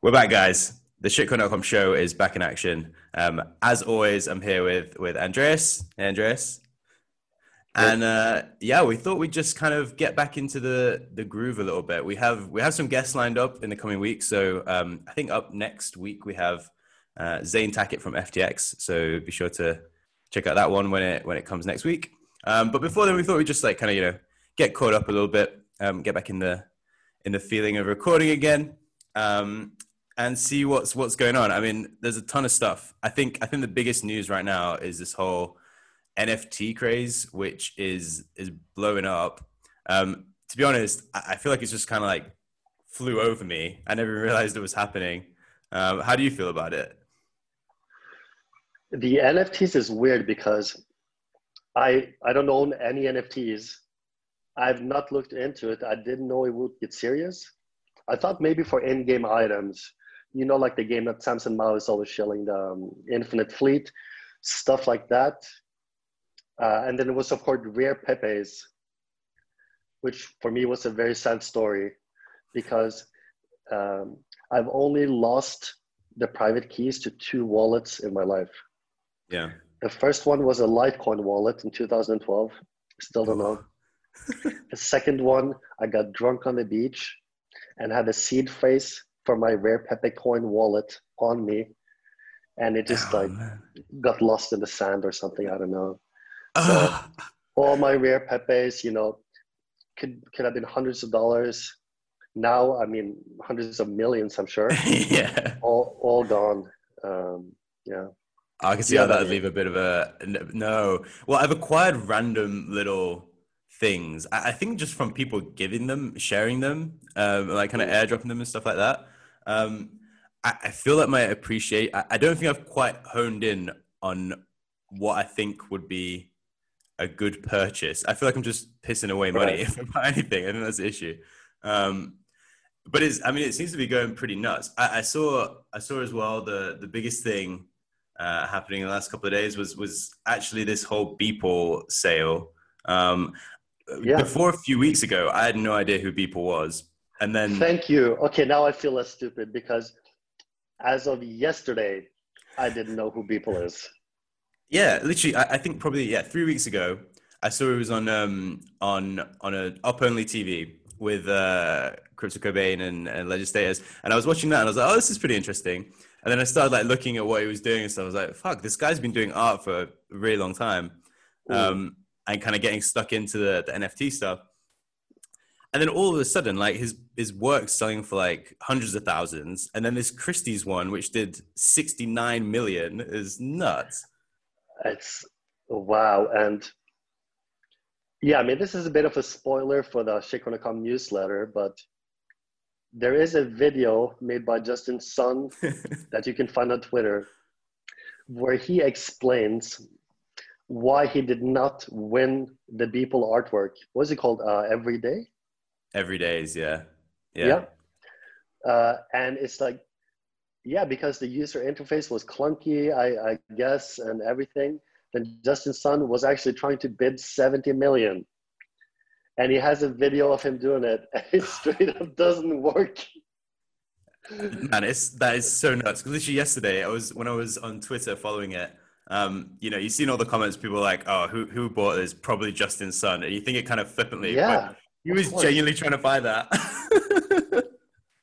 We're back, guys. The shitcoin.com show is back in action. Um, as always, I'm here with with Andreas. Hey, Andreas. And uh, yeah, we thought we'd just kind of get back into the the groove a little bit. We have we have some guests lined up in the coming weeks. So um, I think up next week we have uh, Zane Tackett from FTX. So be sure to check out that one when it when it comes next week. Um, but before then, we thought we'd just like kind of you know get caught up a little bit, um, get back in the in the feeling of recording again. Um, and see what's what's going on. I mean, there's a ton of stuff. I think I think the biggest news right now is this whole NFT craze, which is is blowing up. Um, to be honest, I feel like it's just kind of like flew over me. I never realized it was happening. Um, how do you feel about it? The NFTs is weird because I I don't own any NFTs. I've not looked into it. I didn't know it would get serious. I thought maybe for in-game items you know, like the game that Samson Mow is always shilling the um, Infinite Fleet, stuff like that. Uh, and then it was, of course, Rare Pepes, which for me was a very sad story because um, I've only lost the private keys to two wallets in my life. Yeah. The first one was a Litecoin wallet in 2012. Still don't know. the second one, I got drunk on the beach and had a seed phrase for my rare Pepe coin wallet on me, and it just oh, like man. got lost in the sand or something. I don't know. So all my rare Pepes, you know, could could have been hundreds of dollars. Now, I mean, hundreds of millions. I'm sure. yeah. All all gone. Um, yeah. I can see yeah, how that would leave a bit of a no. Well, I've acquired random little things. I, think just from people giving them, sharing them, um, like kind of airdropping them and stuff like that. Um, I, I, feel that might appreciate. I, I don't think I've quite honed in on what I think would be a good purchase. I feel like I'm just pissing away money right. if I buy anything. I think that's the issue. Um, but it's, I mean, it seems to be going pretty nuts. I, I saw, I saw as well the the biggest thing uh, happening in the last couple of days was was actually this whole Beeple sale. Um, yeah. Before a few weeks ago, I had no idea who Beeple was, and then thank you. Okay, now I feel less stupid because as of yesterday, I didn't know who Beeple is. Yeah, literally, I, I, think probably yeah, three weeks ago, I saw it was on um on on a up only TV with uh Crypto Cobain and, and Ledger Status, and I was watching that and I was like, oh, this is pretty interesting. And then I started like looking at what he was doing and stuff. I was like, fuck, this guy's been doing art for a really long time, um, and kind of getting stuck into the, the NFT stuff and then all of a sudden like his his work selling for like hundreds of thousands and then this christie's one which did 69 million is nuts it's wow and yeah i mean this is a bit of a spoiler for the shitcoin.com newsletter but there is a video made by justin sun that you can find on twitter where he explains why he did not win the Beeple artwork. What is it called? Uh, every day? Every days, yeah. Yeah. yeah. Uh, and it's like, yeah, because the user interface was clunky, I, I guess, and everything. Then Justin Sun was actually trying to bid 70 million. And he has a video of him doing it, and it straight up doesn't work. Man, it's that is so nuts. Because literally yesterday, I was when I was on Twitter following it. Um, you know, you've seen all the comments. People like, "Oh, who who bought this? Probably Justin Sun." And you think it kind of flippantly, yeah. He was genuinely trying to buy that.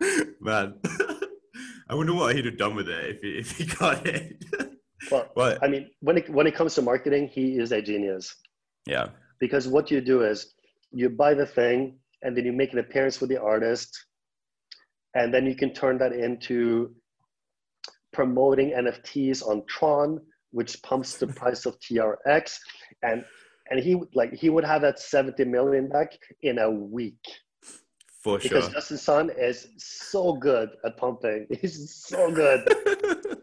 Man. I wonder what he'd have done with it if he, if he got it. well, what? I mean, when it, when it comes to marketing, he is a genius. Yeah. Because what you do is you buy the thing and then you make an appearance with the artist and then you can turn that into promoting NFTs on Tron, which pumps the price of TRX. And and he like he would have that 70 million back in a week. For because sure. Because Justin Sun is so good at pumping. He's so good.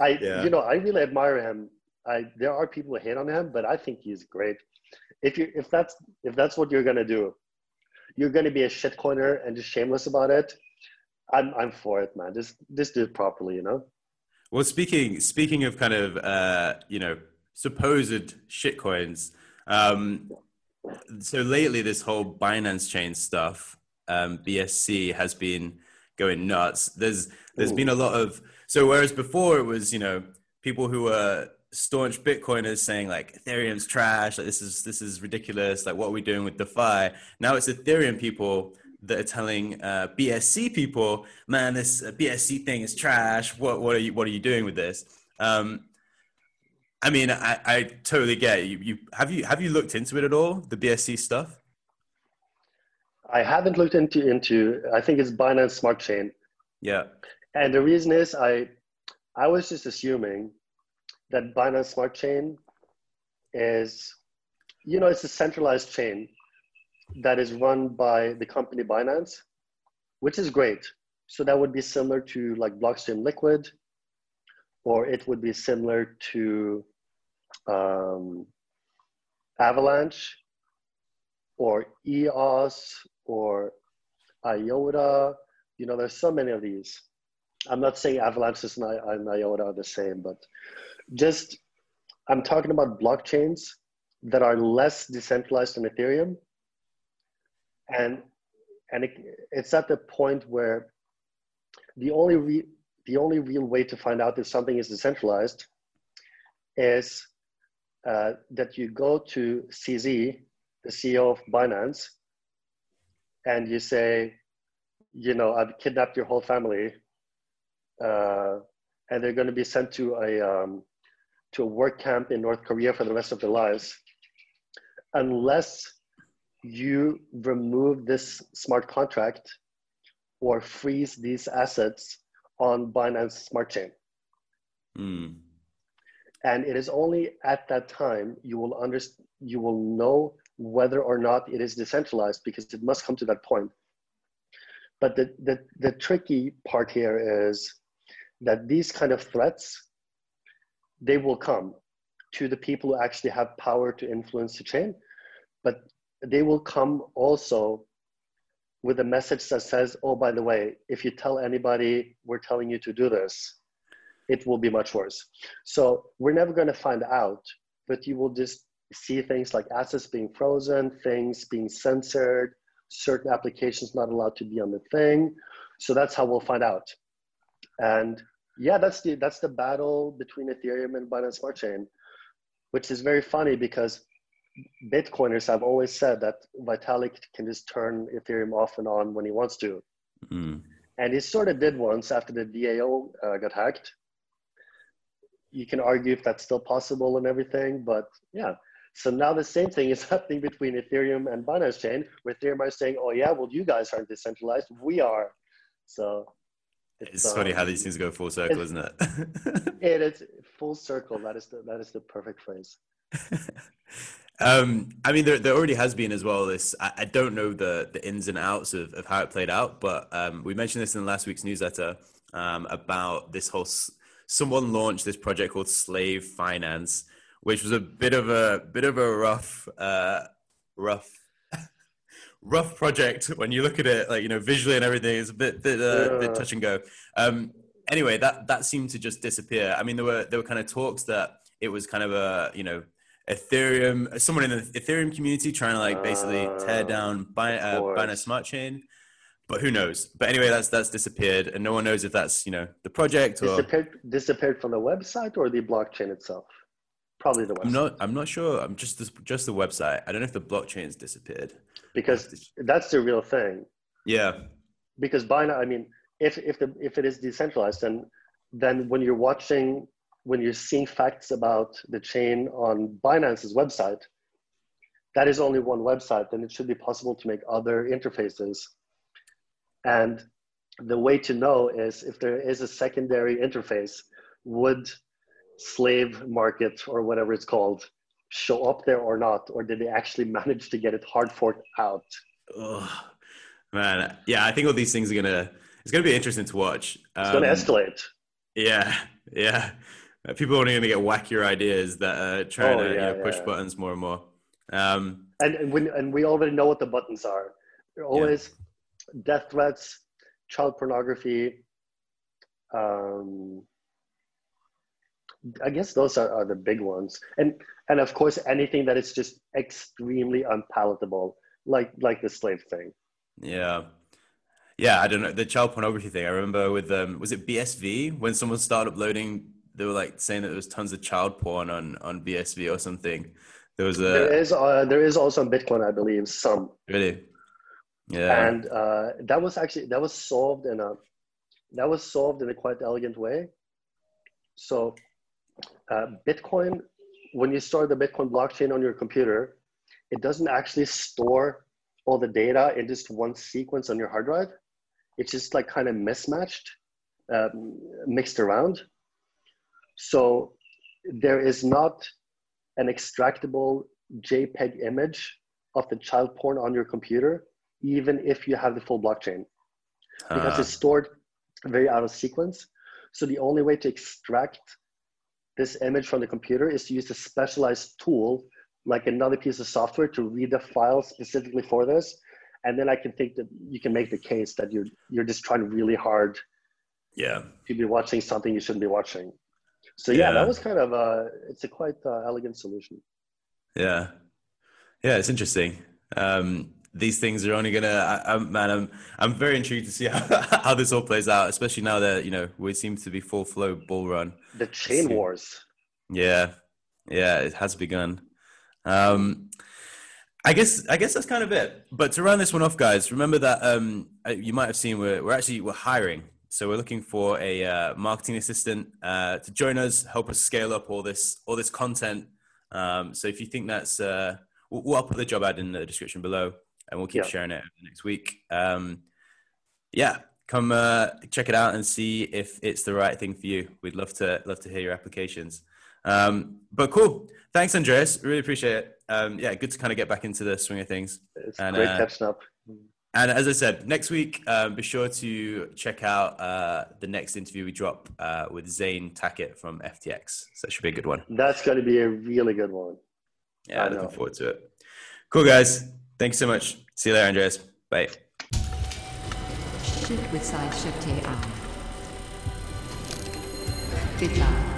I yeah. you know, I really admire him. I there are people who hate on him, but I think he's great. If you if that's if that's what you're gonna do, you're gonna be a shitcoiner and just shameless about it. I'm I'm for it, man. Just just do it properly, you know. Well, speaking speaking of kind of uh, you know supposed shitcoins. Um, so lately, this whole Binance chain stuff, um, BSC, has been going nuts. There's there's been a lot of so whereas before it was you know people who were staunch Bitcoiners saying like Ethereum's trash, like this is this is ridiculous, like what are we doing with DeFi? Now it's Ethereum people that are telling uh, BSC people, man, this uh, BSC thing is trash. What what are you what are you doing with this? Um, I mean, I, I totally get it. you. You have you have you looked into it at all, the BSC stuff? I haven't looked into into. I think it's Binance Smart Chain. Yeah. And the reason is I I was just assuming that Binance Smart Chain is, you know, it's a centralized chain that is run by the company Binance, which is great. So that would be similar to like Blockstream Liquid, or it would be similar to um, Avalanche, or EOS, or IOTA. You know, there's so many of these. I'm not saying Avalanche and IOTA are the same, but just I'm talking about blockchains that are less decentralized than Ethereum. And, and it, it's at the point where the only, re, the only real way to find out if something is decentralized is uh, that you go to CZ, the CEO of Binance, and you say, you know, I've kidnapped your whole family, uh, and they're going to be sent to a um, to a work camp in North Korea for the rest of their lives, unless you remove this smart contract or freeze these assets on Binance Smart Chain. Mm. And it is only at that time you will understand, you will know whether or not it is decentralized because it must come to that point. But the, the, the tricky part here is that these kind of threats they will come to the people who actually have power to influence the chain, but they will come also with a message that says, oh, by the way, if you tell anybody we're telling you to do this, it will be much worse. So we're never going to find out, but you will just see things like assets being frozen, things being censored, certain applications not allowed to be on the thing. So that's how we'll find out. And yeah, that's the that's the battle between Ethereum and Binance Smart Chain, which is very funny because Bitcoiners have always said that Vitalik can just turn Ethereum off and on when he wants to, mm. and he sort of did once after the DAO uh, got hacked. You can argue if that's still possible and everything, but yeah. So now the same thing is happening between Ethereum and Binance Chain, where Ethereum are saying, "Oh yeah, well you guys aren't decentralized, we are." So it's, it's funny how these things go full circle, isn't it? it is full circle. That is the that is the perfect phrase. um, I mean, there, there already has been as well. This I, I, don't know the the ins and outs of, of how it played out, but um, we mentioned this in last week's newsletter um, about this whole. Someone launched this project called Slave Finance, which was a bit of a bit of a rough, uh, rough rough project when you look at it, like you know, visually and everything. It's a bit bit, uh, yeah. bit touch and go. Um, anyway, that that seemed to just disappear. I mean, there were there were kind of talks that it was kind of a you know Ethereum, someone in the Ethereum community trying to like basically tear ah, down Bin- uh, Binance Smart Chain. But who knows? But anyway, that's that's disappeared, and no one knows if that's you know the project or disappeared, disappeared from the website or the blockchain itself. Probably the website. I'm not. I'm not sure. I'm just the, just the website. I don't know if the blockchain's disappeared because that's the real thing. Yeah. Because Binance, I mean, if if the if it is decentralized, then then when you're watching, when you're seeing facts about the chain on Binance's website, that is only one website. Then it should be possible to make other interfaces. And the way to know is if there is a secondary interface, would slave market or whatever it's called show up there or not, or did they actually manage to get it hard forked out? Oh, man, yeah, I think all these things are gonna. It's gonna be interesting to watch. Um, it's gonna um, escalate. Yeah, yeah. People are only gonna get wackier ideas that are trying oh, to yeah, you know, push yeah. buttons more and more. Um, and and, when, and we already know what the buttons are. They're always yeah. Death threats, child pornography, um, I guess those are, are the big ones, and and of course anything that is just extremely unpalatable, like like the slave thing. Yeah, yeah, I don't know the child pornography thing. I remember with um, was it BSV when someone started uploading, they were like saying that there was tons of child porn on on BSV or something. There was a there is uh, there is also on Bitcoin, I believe, some really, yeah, and uh, that was actually that was solved in a that was solved in a quite elegant way. So, uh, Bitcoin, when you store the Bitcoin blockchain on your computer, it doesn't actually store all the data in just one sequence on your hard drive. It's just like kind of mismatched, um, mixed around. So there is not an extractable JPEG image of the child porn on your computer, even if you have the full blockchain, because it's stored very out of sequence. So the only way to extract this image from the computer is to use a specialized tool like another piece of software to read the file specifically for this. And then I can think that you can make the case that you're you're just trying really hard yeah to be watching something you shouldn't be watching. So yeah, yeah. that was kind of a it's a quite uh, elegant solution. Yeah, yeah, it's interesting. Um, these things are only gonna, I, man, I'm I'm very intrigued to see how, how this all plays out, especially now that you know we seem to be full flow bull run. The chain wars. Yeah, yeah, it has begun. Um, I guess I guess that's kind of it. But to round this one off, guys, remember that um, you might have seen we're we're actually we're hiring. So we're looking for a uh, marketing assistant uh, to join us, help us scale up all this all this content. Um, so if you think that's, uh, we'll, we'll put the job ad in the description below, and we'll keep yeah. sharing it next week. Um, yeah, come uh, check it out and see if it's the right thing for you. We'd love to love to hear your applications. Um, but cool. Thanks, Andreas. Really appreciate it. Um, yeah, good to kind of get back into the swing of things. It's and, great uh, catching up. And as I said, next week, um, be sure to check out uh, the next interview we drop uh, with Zane Tackett from FTX. So that should be a good one. That's going to be a really good one. Yeah, I looking know. forward to it. Cool, guys. Thanks so much. See you later, Andreas. Bye. Shift with SideShift AI.